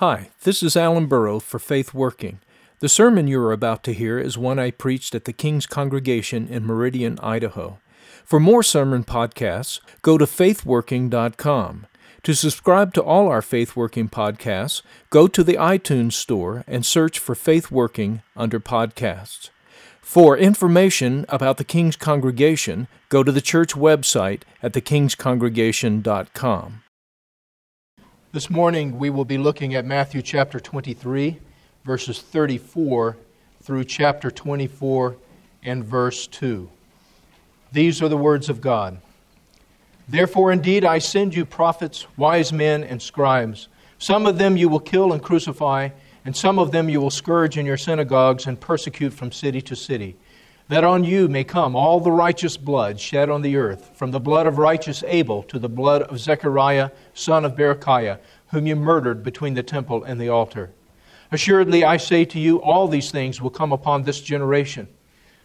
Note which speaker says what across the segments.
Speaker 1: Hi, this is Alan Burrow for Faith Working. The sermon you are about to hear is one I preached at the King's Congregation in Meridian, Idaho. For more sermon podcasts, go to faithworking.com. To subscribe to all our Faith Working podcasts, go to the iTunes Store and search for Faith Working under Podcasts. For information about the King's Congregation, go to the church website at thekingscongregation.com.
Speaker 2: This morning we will be looking at Matthew chapter 23, verses 34 through chapter 24 and verse 2. These are the words of God. Therefore, indeed, I send you prophets, wise men, and scribes. Some of them you will kill and crucify, and some of them you will scourge in your synagogues and persecute from city to city that on you may come all the righteous blood shed on the earth, from the blood of righteous Abel to the blood of Zechariah, son of Berechiah, whom you murdered between the temple and the altar. Assuredly, I say to you, all these things will come upon this generation.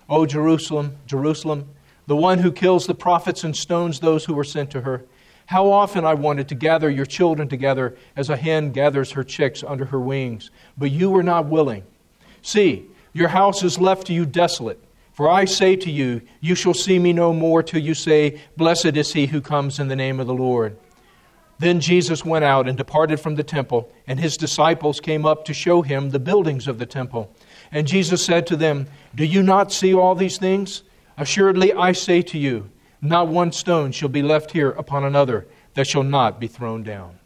Speaker 2: O Jerusalem, Jerusalem, the one who kills the prophets and stones those who were sent to her. How often I wanted to gather your children together as a hen gathers her chicks under her wings, but you were not willing. See, your house is left to you desolate. For I say to you, you shall see me no more till you say, Blessed is he who comes in the name of the Lord. Then Jesus went out and departed from the temple, and his disciples came up to show him the buildings of the temple. And Jesus said to them, Do you not see all these things? Assuredly, I say to you, not one stone shall be left here upon another that shall not be thrown down.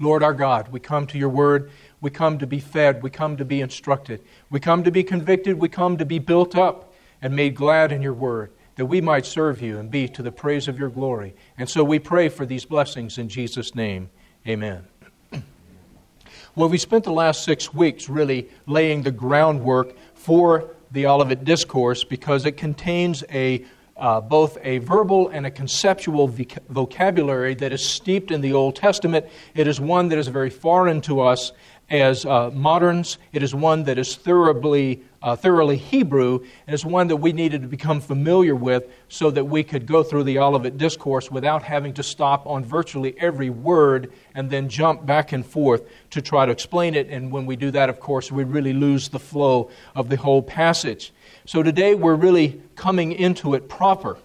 Speaker 2: Lord our God, we come to your word we come to be fed. We come to be instructed. We come to be convicted. We come to be built up and made glad in your word, that we might serve you and be to the praise of your glory. And so we pray for these blessings in Jesus' name. Amen. Well, we spent the last six weeks really laying the groundwork for the Olivet Discourse because it contains a uh, both a verbal and a conceptual vocabulary that is steeped in the Old Testament. It is one that is very foreign to us, as uh, moderns. It is one that is thoroughly, uh, thoroughly Hebrew, and it's one that we needed to become familiar with so that we could go through the Olivet Discourse without having to stop on virtually every word and then jump back and forth to try to explain it. And when we do that, of course, we really lose the flow of the whole passage. So today we're really coming into it proper.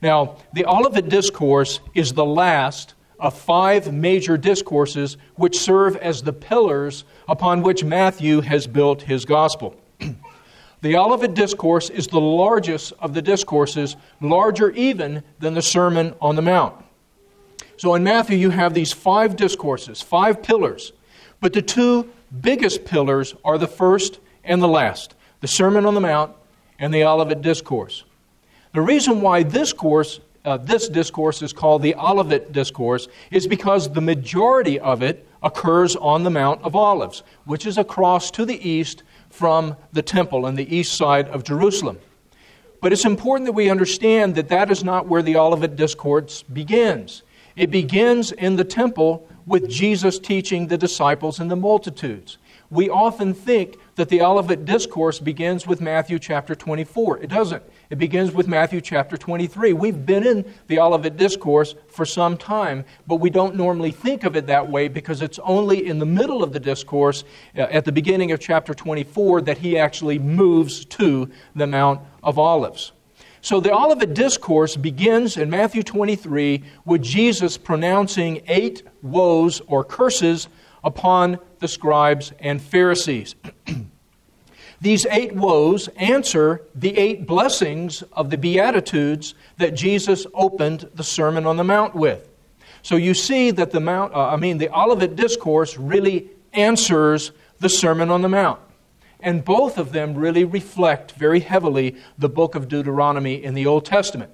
Speaker 2: Now, the Olivet Discourse is the last of five major discourses which serve as the pillars upon which Matthew has built his gospel. the Olivet Discourse is the largest of the discourses, larger even than the Sermon on the Mount. So in Matthew, you have these five discourses, five pillars. But the two biggest pillars are the first and the last the Sermon on the Mount and the Olivet Discourse. The reason why this course uh, this discourse is called the Olivet Discourse is because the majority of it occurs on the Mount of Olives, which is across to the east from the temple on the east side of Jerusalem. But it's important that we understand that that is not where the Olivet Discourse begins. It begins in the temple with Jesus teaching the disciples and the multitudes. We often think that the Olivet Discourse begins with Matthew chapter 24. It doesn't. It begins with Matthew chapter 23. We've been in the Olivet Discourse for some time, but we don't normally think of it that way because it's only in the middle of the discourse, uh, at the beginning of chapter 24, that he actually moves to the Mount of Olives. So the Olivet Discourse begins in Matthew 23 with Jesus pronouncing eight woes or curses upon the scribes and Pharisees. These eight woes answer the eight blessings of the Beatitudes that Jesus opened the Sermon on the Mount with. So you see that the Mount, uh, I mean, the Olivet Discourse really answers the Sermon on the Mount. And both of them really reflect very heavily the book of Deuteronomy in the Old Testament.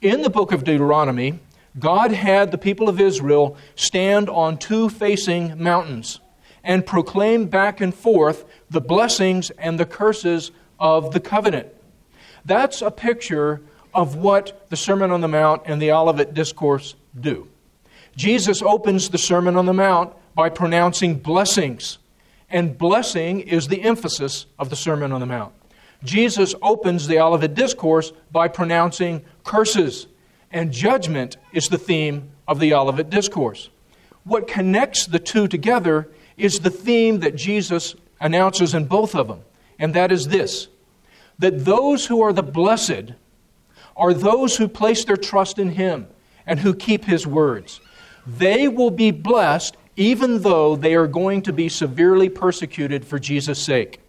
Speaker 2: In the book of Deuteronomy, God had the people of Israel stand on two facing mountains and proclaim back and forth the blessings and the curses of the covenant. That's a picture of what the Sermon on the Mount and the Olivet Discourse do. Jesus opens the Sermon on the Mount by pronouncing blessings, and blessing is the emphasis of the Sermon on the Mount. Jesus opens the Olivet Discourse by pronouncing curses, and judgment is the theme of the Olivet Discourse. what connects the two together is the theme that Jesus announces in both of them, and that is this that those who are the blessed are those who place their trust in Him and who keep His words. They will be blessed even though they are going to be severely persecuted for Jesus' sake.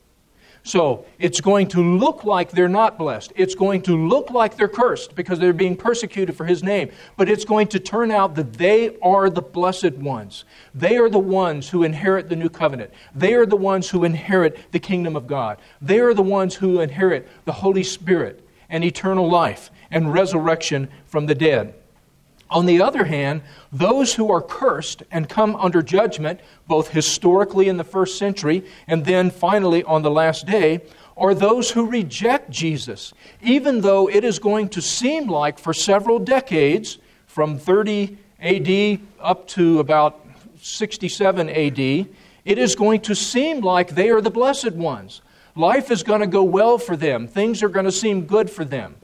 Speaker 2: So it's going to look like they're not blessed. It's going to look like they're cursed because they're being persecuted for his name. But it's going to turn out that they are the blessed ones. They are the ones who inherit the new covenant. They are the ones who inherit the kingdom of God. They are the ones who inherit the Holy Spirit and eternal life and resurrection from the dead. On the other hand, those who are cursed and come under judgment, both historically in the first century and then finally on the last day, are those who reject Jesus, even though it is going to seem like for several decades, from 30 AD up to about 67 AD, it is going to seem like they are the blessed ones. Life is going to go well for them, things are going to seem good for them.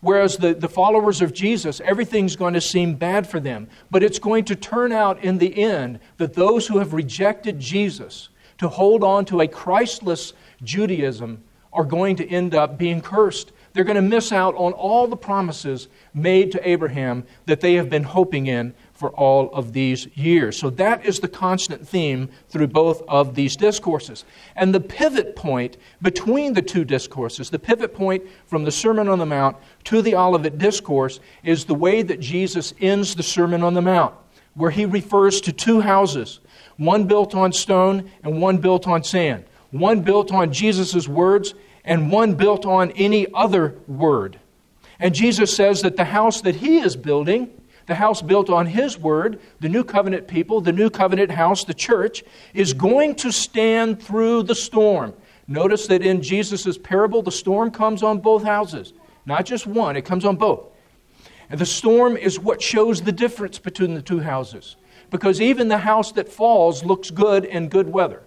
Speaker 2: Whereas the, the followers of Jesus, everything's going to seem bad for them. But it's going to turn out in the end that those who have rejected Jesus to hold on to a Christless Judaism are going to end up being cursed. They're going to miss out on all the promises made to Abraham that they have been hoping in for all of these years. So that is the constant theme through both of these discourses. And the pivot point between the two discourses, the pivot point from the Sermon on the Mount to the Olivet Discourse, is the way that Jesus ends the Sermon on the Mount, where he refers to two houses, one built on stone and one built on sand, one built on Jesus' words and one built on any other word. And Jesus says that the house that he is building the house built on His Word, the new covenant people, the new covenant house, the church, is going to stand through the storm. Notice that in Jesus' parable, the storm comes on both houses, not just one, it comes on both. And the storm is what shows the difference between the two houses. Because even the house that falls looks good in good weather.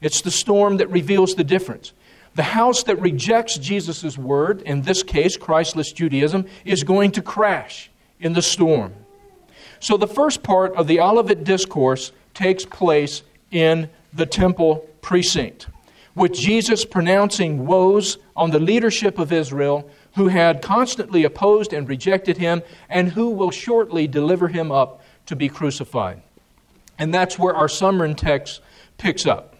Speaker 2: It's the storm that reveals the difference. The house that rejects Jesus' word, in this case, Christless Judaism, is going to crash in the storm. So the first part of the Olivet Discourse takes place in the temple precinct, with Jesus pronouncing woes on the leadership of Israel who had constantly opposed and rejected him and who will shortly deliver him up to be crucified. And that's where our sermon text picks up.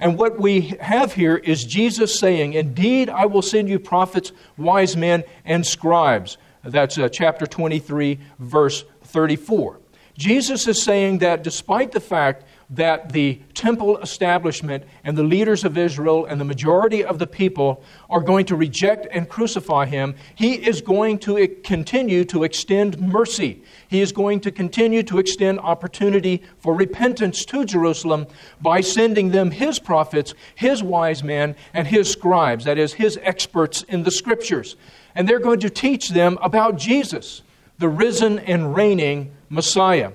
Speaker 2: And what we have here is Jesus saying, Indeed, I will send you prophets, wise men, and scribes that's uh, chapter 23, verse 34. Jesus is saying that despite the fact that the temple establishment and the leaders of Israel and the majority of the people are going to reject and crucify him, he is going to continue to extend mercy. He is going to continue to extend opportunity for repentance to Jerusalem by sending them his prophets, his wise men, and his scribes, that is, his experts in the scriptures and they're going to teach them about Jesus, the risen and reigning Messiah.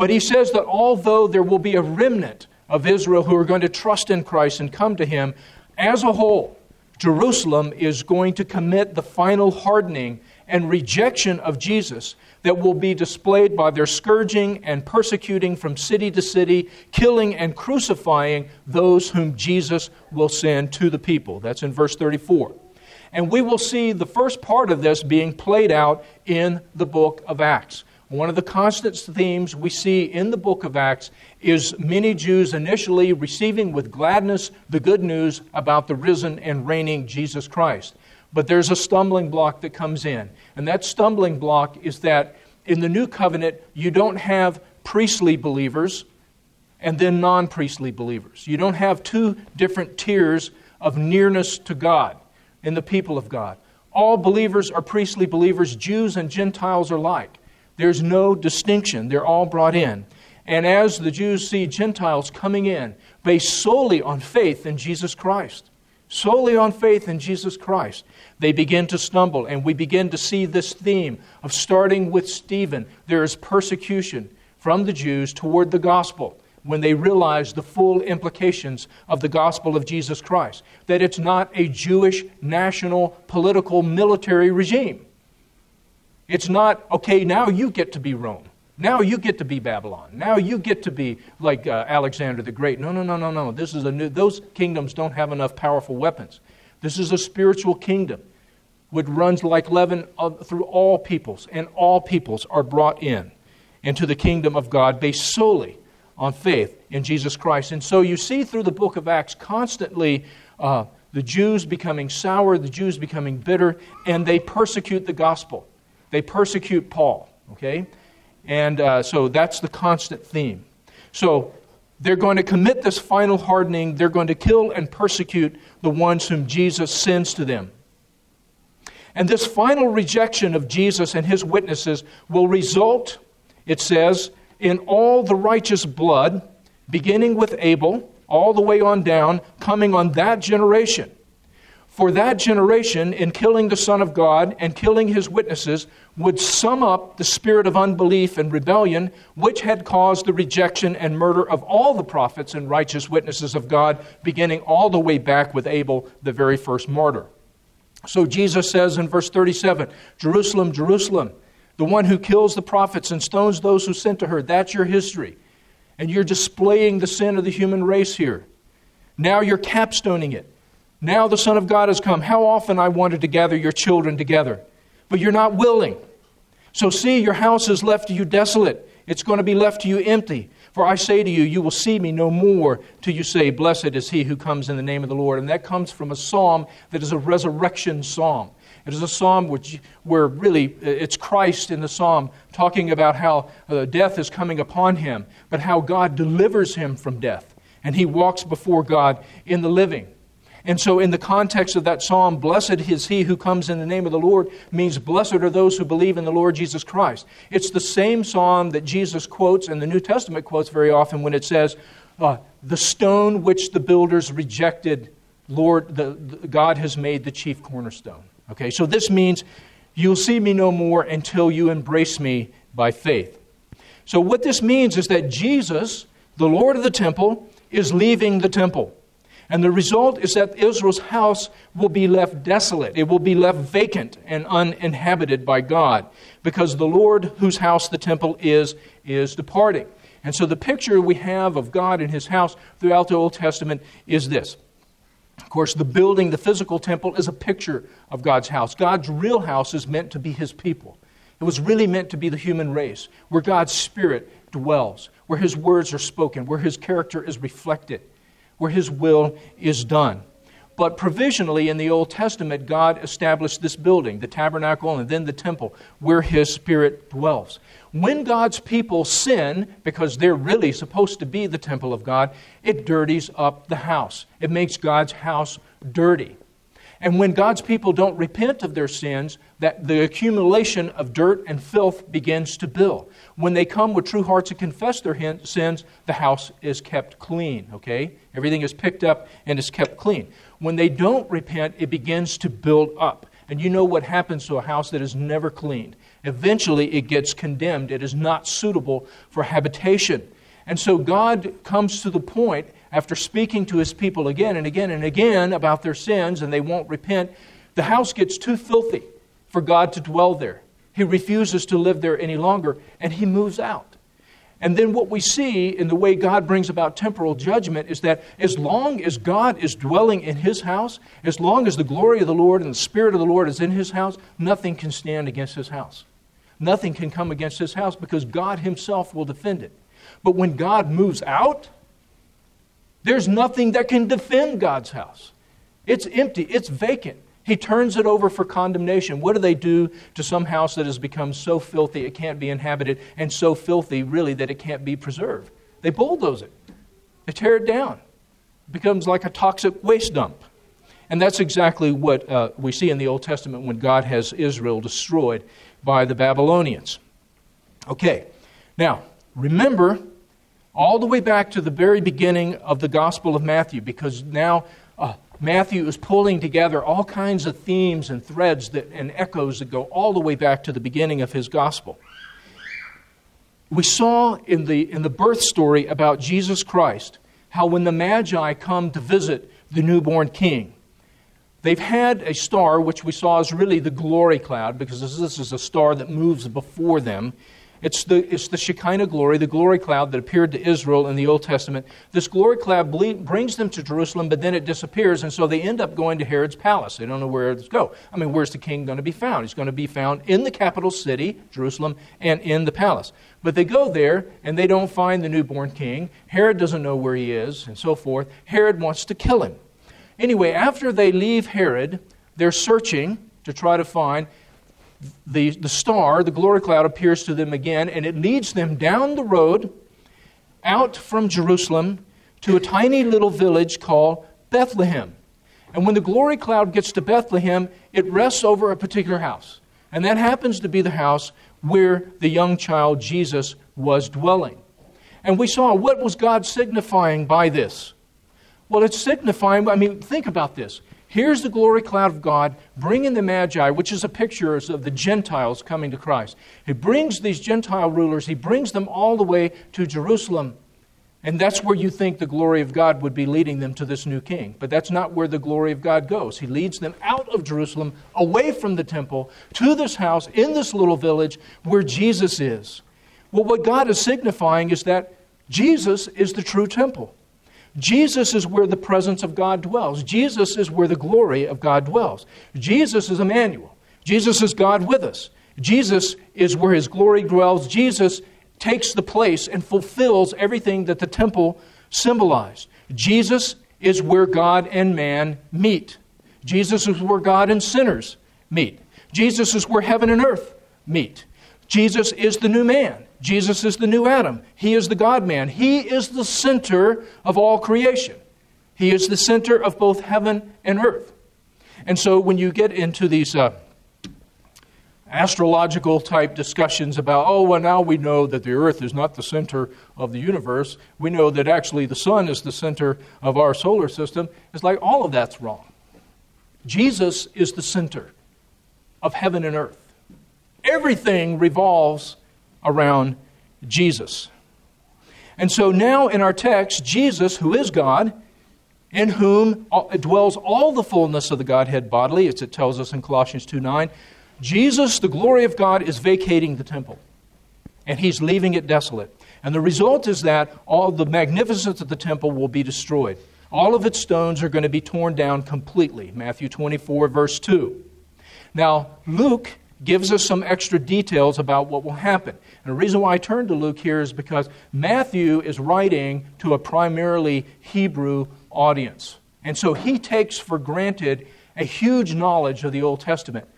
Speaker 2: But he says that although there will be a remnant of Israel who are going to trust in Christ and come to him, as a whole, Jerusalem is going to commit the final hardening and rejection of Jesus that will be displayed by their scourging and persecuting from city to city, killing and crucifying those whom Jesus will send to the people. That's in verse 34. And we will see the first part of this being played out in the book of Acts. One of the constant themes we see in the book of Acts is many Jews initially receiving with gladness the good news about the risen and reigning Jesus Christ. But there's a stumbling block that comes in. And that stumbling block is that in the new covenant, you don't have priestly believers and then non priestly believers. You don't have two different tiers of nearness to God in the people of God. All believers are priestly believers, Jews and Gentiles alike. There's no distinction, they're all brought in. And as the Jews see Gentiles coming in, based solely on faith in Jesus Christ, solely on faith in Jesus Christ, they begin to stumble. And we begin to see this theme of starting with Stephen. There is persecution from the Jews toward the gospel when they realize the full implications of the gospel of Jesus Christ. That it's not a Jewish national political military regime. It's not, okay, now you get to be Rome. Now you get to be Babylon. Now you get to be like uh, Alexander the Great. No, no, no, no, no. This is a new, those kingdoms don't have enough powerful weapons. This is a spiritual kingdom which runs like leaven through all peoples, and all peoples are brought in into the kingdom of God based solely on faith in Jesus Christ. And so you see through the book of Acts constantly uh, the Jews becoming sour, the Jews becoming bitter, and they persecute the gospel. They persecute Paul, okay? And uh, so that's the constant theme. So they're going to commit this final hardening. They're going to kill and persecute the ones whom Jesus sends to them. And this final rejection of Jesus and his witnesses will result, it says, in all the righteous blood, beginning with Abel, all the way on down, coming on that generation. For that generation, in killing the Son of God and killing his witnesses, would sum up the spirit of unbelief and rebellion which had caused the rejection and murder of all the prophets and righteous witnesses of God, beginning all the way back with Abel, the very first martyr. So Jesus says in verse 37 Jerusalem, Jerusalem, the one who kills the prophets and stones those who sent to her, that's your history. And you're displaying the sin of the human race here. Now you're capstoning it. Now the Son of God has come. How often I wanted to gather your children together, but you're not willing. So see, your house is left to you desolate. It's going to be left to you empty. For I say to you, you will see me no more till you say, Blessed is he who comes in the name of the Lord. And that comes from a psalm that is a resurrection psalm. It is a psalm which, where really it's Christ in the psalm talking about how uh, death is coming upon him, but how God delivers him from death. And he walks before God in the living. And so, in the context of that psalm, blessed is he who comes in the name of the Lord means blessed are those who believe in the Lord Jesus Christ. It's the same psalm that Jesus quotes and the New Testament quotes very often when it says, uh, The stone which the builders rejected, Lord, the, the, God has made the chief cornerstone. Okay, so this means you'll see me no more until you embrace me by faith. So, what this means is that Jesus, the Lord of the temple, is leaving the temple. And the result is that Israel's house will be left desolate. It will be left vacant and uninhabited by God because the Lord, whose house the temple is, is departing. And so the picture we have of God and his house throughout the Old Testament is this. Of course, the building, the physical temple, is a picture of God's house. God's real house is meant to be his people. It was really meant to be the human race, where God's Spirit dwells, where his words are spoken, where his character is reflected where his will is done. But provisionally in the Old Testament, God established this building, the tabernacle, and then the temple, where his spirit dwells. When God's people sin, because they're really supposed to be the temple of God, it dirties up the house. It makes God's house dirty. And when God's people don't repent of their sins, that the accumulation of dirt and filth begins to build. When they come with true hearts and confess their sins, the house is kept clean, okay? Everything is picked up and is kept clean. When they don't repent, it begins to build up. And you know what happens to a house that is never cleaned. Eventually, it gets condemned. It is not suitable for habitation. And so God comes to the point, after speaking to his people again and again and again about their sins, and they won't repent, the house gets too filthy for God to dwell there. He refuses to live there any longer, and he moves out. And then what we see in the way God brings about temporal judgment is that as long as God is dwelling in his house, as long as the glory of the Lord and the Spirit of the Lord is in his house, nothing can stand against his house. Nothing can come against his house because God himself will defend it. But when God moves out, there's nothing that can defend God's house. It's empty, it's vacant. He turns it over for condemnation. What do they do to some house that has become so filthy it can't be inhabited, and so filthy, really, that it can't be preserved? They bulldoze it, they tear it down. It becomes like a toxic waste dump. And that's exactly what uh, we see in the Old Testament when God has Israel destroyed by the Babylonians. Okay, now remember all the way back to the very beginning of the Gospel of Matthew, because now uh, Matthew is pulling together all kinds of themes and threads that, and echoes that go all the way back to the beginning of his gospel. We saw in the, in the birth story about Jesus Christ how when the Magi come to visit the newborn king, they've had a star, which we saw is really the glory cloud, because this is a star that moves before them. It's the, it's the Shekinah glory, the glory cloud that appeared to Israel in the Old Testament. This glory cloud ble- brings them to Jerusalem, but then it disappears, and so they end up going to Herod's palace. They don't know where to go. I mean, where's the king going to be found? He's going to be found in the capital city, Jerusalem, and in the palace. But they go there, and they don't find the newborn king. Herod doesn't know where he is, and so forth. Herod wants to kill him. Anyway, after they leave Herod, they're searching to try to find the, the star, the glory cloud, appears to them again, and it leads them down the road out from Jerusalem to a tiny little village called Bethlehem. And when the glory cloud gets to Bethlehem, it rests over a particular house. And that happens to be the house where the young child Jesus was dwelling. And we saw what was God signifying by this? Well, it's signifying, I mean, think about this. Here's the glory cloud of God bringing the Magi, which is a picture of the Gentiles coming to Christ. He brings these Gentile rulers, he brings them all the way to Jerusalem. And that's where you think the glory of God would be leading them to this new king. But that's not where the glory of God goes. He leads them out of Jerusalem, away from the temple, to this house in this little village where Jesus is. Well, what God is signifying is that Jesus is the true temple. Jesus is where the presence of God dwells. Jesus is where the glory of God dwells. Jesus is Emmanuel. Jesus is God with us. Jesus is where his glory dwells. Jesus takes the place and fulfills everything that the temple symbolized. Jesus is where God and man meet. Jesus is where God and sinners meet. Jesus is where heaven and earth meet. Jesus is the new man. Jesus is the new Adam. He is the God man. He is the center of all creation. He is the center of both heaven and earth. And so when you get into these uh, astrological type discussions about, oh, well, now we know that the earth is not the center of the universe, we know that actually the sun is the center of our solar system, it's like all of that's wrong. Jesus is the center of heaven and earth. Everything revolves around Jesus. And so now in our text, Jesus, who is God, in whom dwells all the fullness of the Godhead bodily, as it tells us in Colossians 2 9, Jesus, the glory of God, is vacating the temple. And he's leaving it desolate. And the result is that all the magnificence of the temple will be destroyed. All of its stones are going to be torn down completely. Matthew 24, verse 2. Now, Luke gives us some extra details about what will happen. And the reason why I turn to Luke here is because Matthew is writing to a primarily Hebrew audience. And so he takes for granted a huge knowledge of the Old Testament.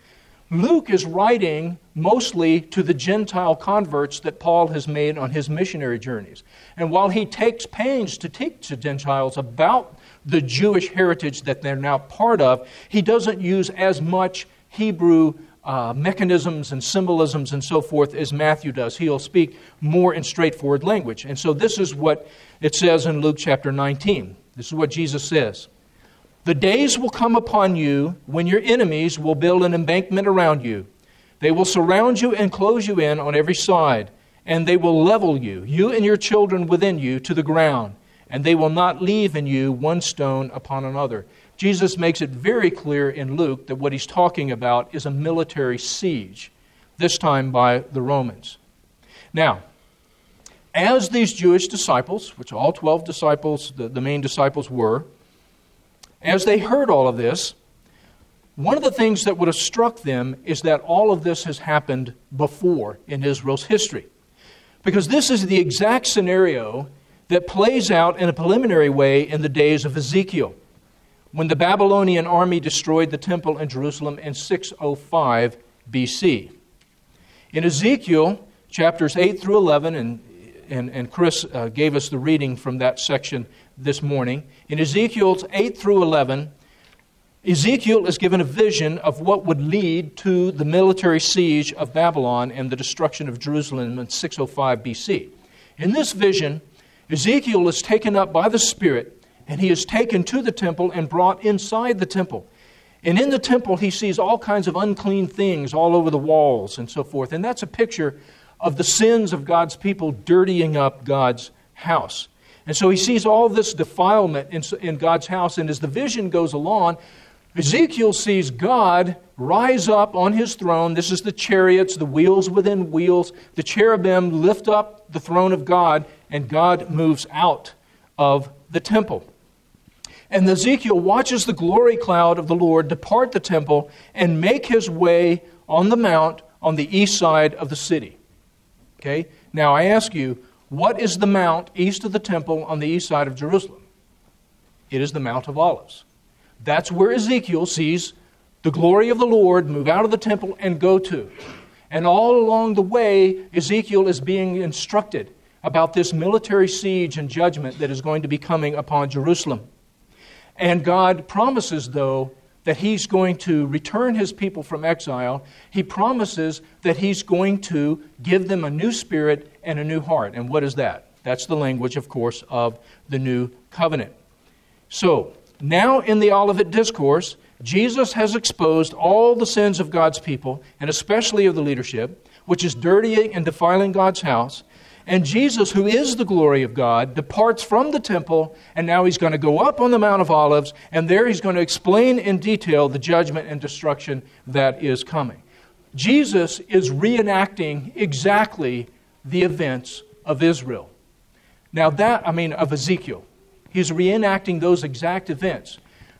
Speaker 2: Luke is writing mostly to the Gentile converts that Paul has made on his missionary journeys. And while he takes pains to teach the Gentiles about the Jewish heritage that they're now part of, he doesn't use as much Hebrew uh, mechanisms and symbolisms and so forth as Matthew does. He'll speak more in straightforward language. And so this is what it says in Luke chapter 19. This is what Jesus says. The days will come upon you when your enemies will build an embankment around you. They will surround you and close you in on every side, and they will level you, you and your children within you, to the ground, and they will not leave in you one stone upon another. Jesus makes it very clear in Luke that what he's talking about is a military siege, this time by the Romans. Now, as these Jewish disciples, which all 12 disciples, the, the main disciples were, as they heard all of this, one of the things that would have struck them is that all of this has happened before in Israel's history. Because this is the exact scenario that plays out in a preliminary way in the days of Ezekiel when the Babylonian army destroyed the temple in Jerusalem in 605 BC. In Ezekiel chapters 8 through 11, and, and, and Chris uh, gave us the reading from that section this morning. In Ezekiel's 8 through 11, Ezekiel is given a vision of what would lead to the military siege of Babylon and the destruction of Jerusalem in 605 BC. In this vision, Ezekiel is taken up by the Spirit and he is taken to the temple and brought inside the temple. And in the temple, he sees all kinds of unclean things all over the walls and so forth. And that's a picture of the sins of God's people dirtying up God's house. And so he sees all this defilement in, in God's house. And as the vision goes along, Ezekiel sees God rise up on his throne. This is the chariots, the wheels within wheels. The cherubim lift up the throne of God, and God moves out of the temple. And Ezekiel watches the glory cloud of the Lord depart the temple and make his way on the mount on the east side of the city. Okay? Now I ask you, what is the mount east of the temple on the east side of Jerusalem? It is the Mount of Olives. That's where Ezekiel sees the glory of the Lord move out of the temple and go to. And all along the way, Ezekiel is being instructed about this military siege and judgment that is going to be coming upon Jerusalem. And God promises, though, that He's going to return His people from exile. He promises that He's going to give them a new spirit and a new heart. And what is that? That's the language, of course, of the new covenant. So, now in the Olivet Discourse, Jesus has exposed all the sins of God's people, and especially of the leadership, which is dirtying and defiling God's house. And Jesus, who is the glory of God, departs from the temple, and now he's going to go up on the Mount of Olives, and there he's going to explain in detail the judgment and destruction that is coming. Jesus is reenacting exactly the events of Israel. Now, that, I mean, of Ezekiel. He's reenacting those exact events.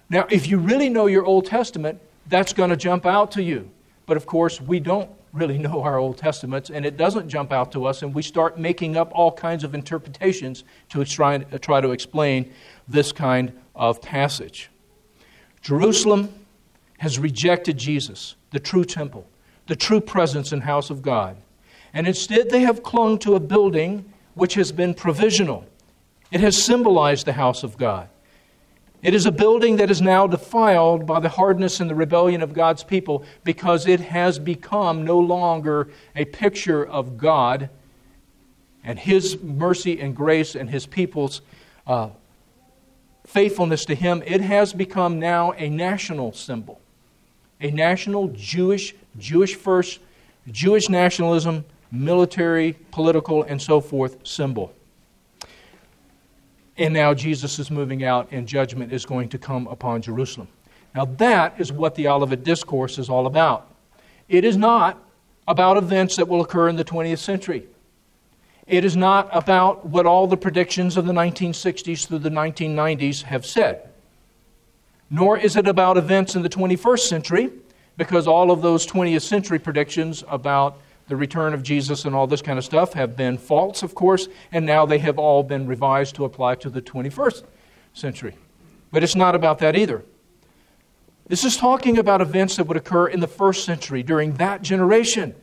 Speaker 2: Now, if you really know your Old Testament, that's going to jump out to you. But of course, we don't really know our Old Testaments, and it doesn't jump out to us, and we start making up all kinds of interpretations to try, try to explain this kind of passage. Jerusalem has rejected Jesus, the true temple, the true presence and house of God. And instead, they have clung to a building which has been provisional. It has symbolized the house of God. It is a building that is now defiled by the hardness and the rebellion of God's people because it has become no longer a picture of God and His mercy and grace and His people's uh, faithfulness to Him. It has become now a national symbol, a national Jewish, Jewish first, Jewish nationalism, military, political, and so forth symbol. And now Jesus is moving out, and judgment is going to come upon Jerusalem. Now, that is what the Olivet Discourse is all about. It is not about events that will occur in the 20th century. It is not about what all the predictions of the 1960s through the 1990s have said. Nor is it about events in the 21st century, because all of those 20th century predictions about the return of Jesus and all this kind of stuff have been false, of course, and now they have all been revised to apply to the 21st century. But it's not about that either. This is talking about events that would occur in the first century during that generation.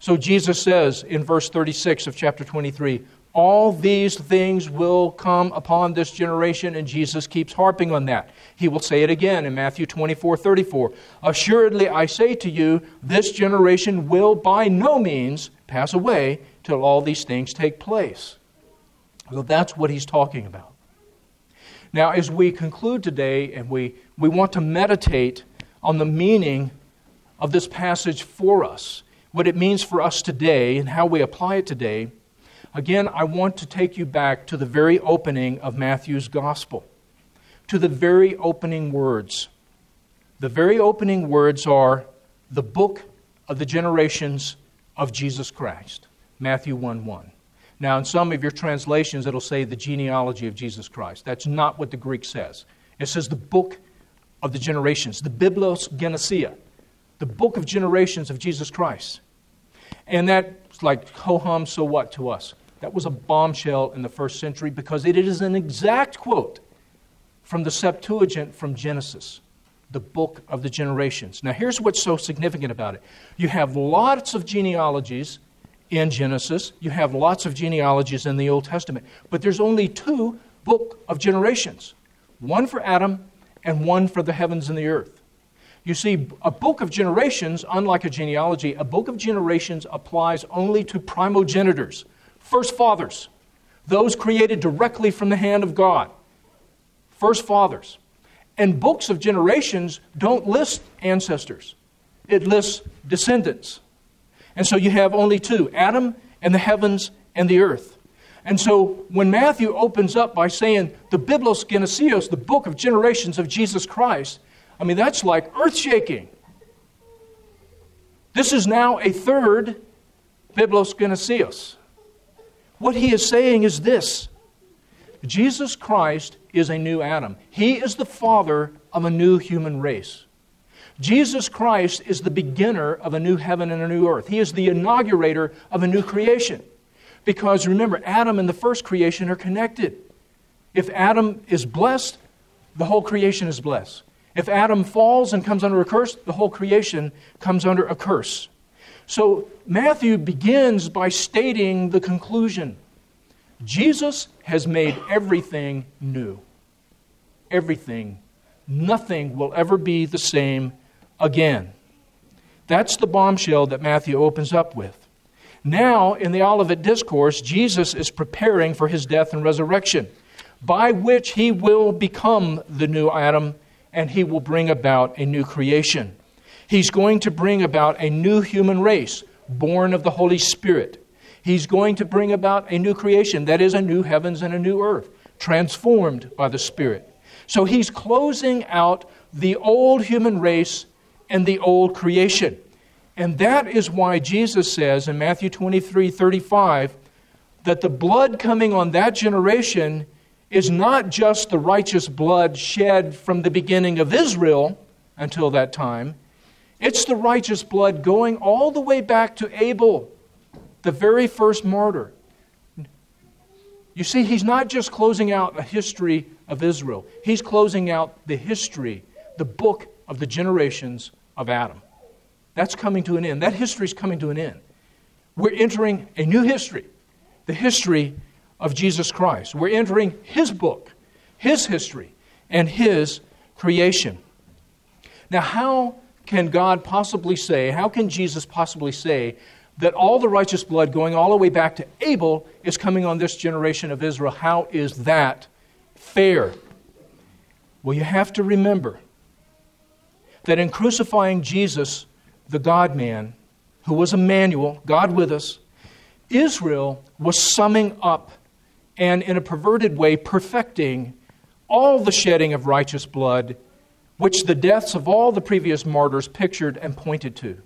Speaker 2: So Jesus says in verse 36 of chapter 23 all these things will come upon this generation, and Jesus keeps harping on that. He will say it again in Matthew 24 34. Assuredly, I say to you, this generation will by no means pass away till all these things take place. So that's what he's talking about. Now, as we conclude today and we, we want to meditate on the meaning of this passage for us, what it means for us today, and how we apply it today. Again, I want to take you back to the very opening of Matthew's gospel, to the very opening words. The very opening words are the book of the generations of Jesus Christ, Matthew 1 1. Now, in some of your translations, it'll say the genealogy of Jesus Christ. That's not what the Greek says. It says the book of the generations, the Biblos Genesia, the book of generations of Jesus Christ. And that's like ho hum, so what to us? That was a bombshell in the first century because it is an exact quote from the Septuagint from Genesis, the book of the generations. Now, here's what's so significant about it you have lots of genealogies in Genesis, you have lots of genealogies in the Old Testament, but there's only two book of generations one for Adam and one for the heavens and the earth. You see, a book of generations, unlike a genealogy, a book of generations applies only to primogenitors First fathers, those created directly from the hand of God. First fathers. And books of generations don't list ancestors, it lists descendants. And so you have only two Adam and the heavens and the earth. And so when Matthew opens up by saying the Biblos Genesios, the book of generations of Jesus Christ, I mean, that's like earth shaking. This is now a third Biblos Genesios. What he is saying is this Jesus Christ is a new Adam. He is the father of a new human race. Jesus Christ is the beginner of a new heaven and a new earth. He is the inaugurator of a new creation. Because remember, Adam and the first creation are connected. If Adam is blessed, the whole creation is blessed. If Adam falls and comes under a curse, the whole creation comes under a curse. So Matthew begins by stating the conclusion Jesus has made everything new. Everything. Nothing will ever be the same again. That's the bombshell that Matthew opens up with. Now, in the Olivet Discourse, Jesus is preparing for his death and resurrection, by which he will become the new Adam and he will bring about a new creation. He's going to bring about a new human race, born of the Holy Spirit. He's going to bring about a new creation, that is, a new heavens and a new earth, transformed by the Spirit. So he's closing out the old human race and the old creation. And that is why Jesus says in Matthew 23 35 that the blood coming on that generation is not just the righteous blood shed from the beginning of Israel until that time, it's the righteous blood going all the way back to Abel, the very first martyr. You see, he's not just closing out a history of Israel, he's closing out the history, the book of the generations of Adam. That's coming to an end. That history is coming to an end. We're entering a new history, the history of Jesus Christ. We're entering his book, his history, and his creation. Now, how can God possibly say, how can Jesus possibly say that all the righteous blood going all the way back to Abel is coming on this generation of Israel? How is that fair? Well, you have to remember that in crucifying Jesus, the God man, who was Emmanuel, God with us, Israel was summing up and, in a perverted way, perfecting all the shedding of righteous blood, which the deaths of all the previous martyrs pictured and pointed to.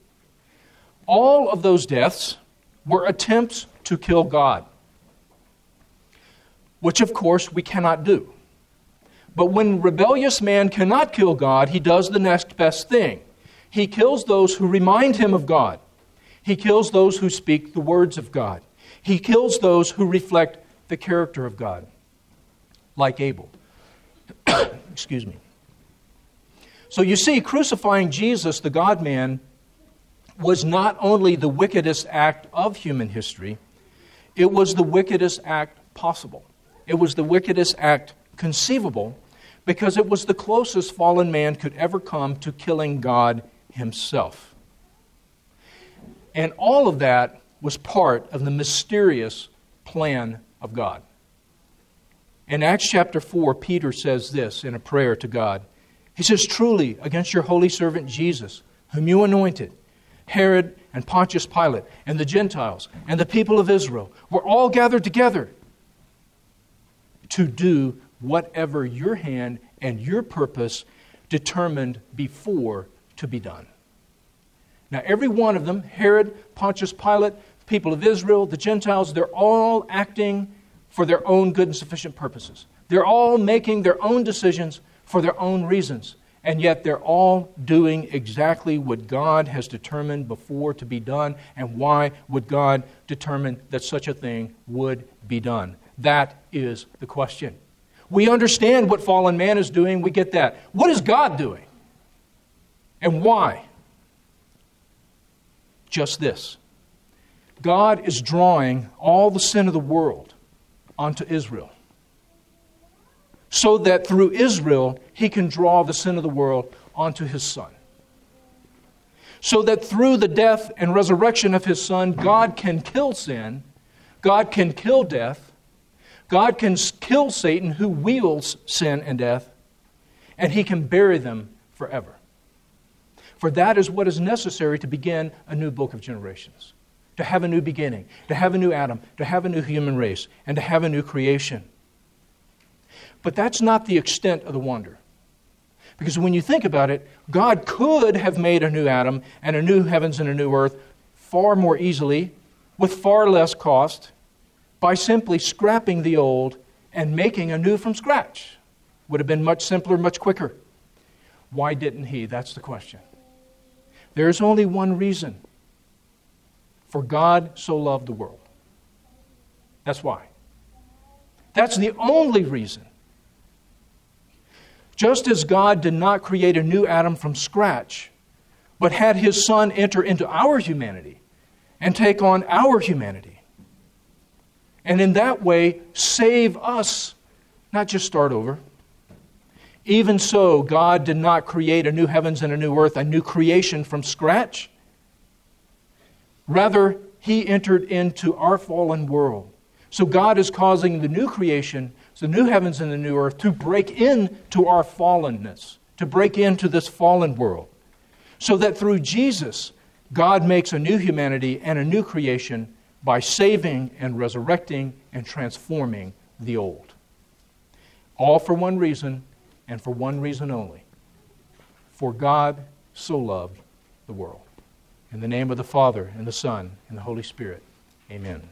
Speaker 2: All of those deaths were attempts to kill God, which, of course, we cannot do. But when rebellious man cannot kill God, he does the next best thing. He kills those who remind him of God. He kills those who speak the words of God. He kills those who reflect the character of God, like Abel. Excuse me. So you see, crucifying Jesus, the God man, was not only the wickedest act of human history, it was the wickedest act possible. It was the wickedest act conceivable because it was the closest fallen man could ever come to killing God himself. And all of that was part of the mysterious plan of God. In Acts chapter 4, Peter says this in a prayer to God. He says, Truly, against your holy servant Jesus, whom you anointed, Herod and Pontius Pilate and the Gentiles and the people of Israel were all gathered together to do whatever your hand and your purpose determined before to be done. Now, every one of them, Herod, Pontius Pilate, people of Israel, the Gentiles, they're all acting for their own good and sufficient purposes. They're all making their own decisions for their own reasons. And yet they're all doing exactly what God has determined before to be done. And why would God determine that such a thing would be done? That is the question. We understand what fallen man is doing, we get that. What is God doing? And why? Just this God is drawing all the sin of the world onto Israel. So that through Israel, he can draw the sin of the world onto his son. So that through the death and resurrection of his son, God can kill sin, God can kill death, God can kill Satan who wields sin and death, and he can bury them forever. For that is what is necessary to begin a new book of generations to have a new beginning, to have a new Adam, to have a new human race, and to have a new creation. But that's not the extent of the wonder. Because when you think about it, God could have made a new Adam and a new heavens and a new earth far more easily, with far less cost, by simply scrapping the old and making a new from scratch. Would have been much simpler, much quicker. Why didn't he? That's the question. There's only one reason. For God so loved the world. That's why. That's the only reason. Just as God did not create a new Adam from scratch, but had his Son enter into our humanity and take on our humanity. And in that way, save us, not just start over. Even so, God did not create a new heavens and a new earth, a new creation from scratch. Rather, He entered into our fallen world. So God is causing the new creation the new heavens and the new earth, to break into our fallenness, to break into this fallen world. So that through Jesus, God makes a new humanity and a new creation by saving and resurrecting and transforming the old. All for one reason and for one reason only. For God so loved the world. In the name of the Father, and the Son, and the Holy Spirit, amen.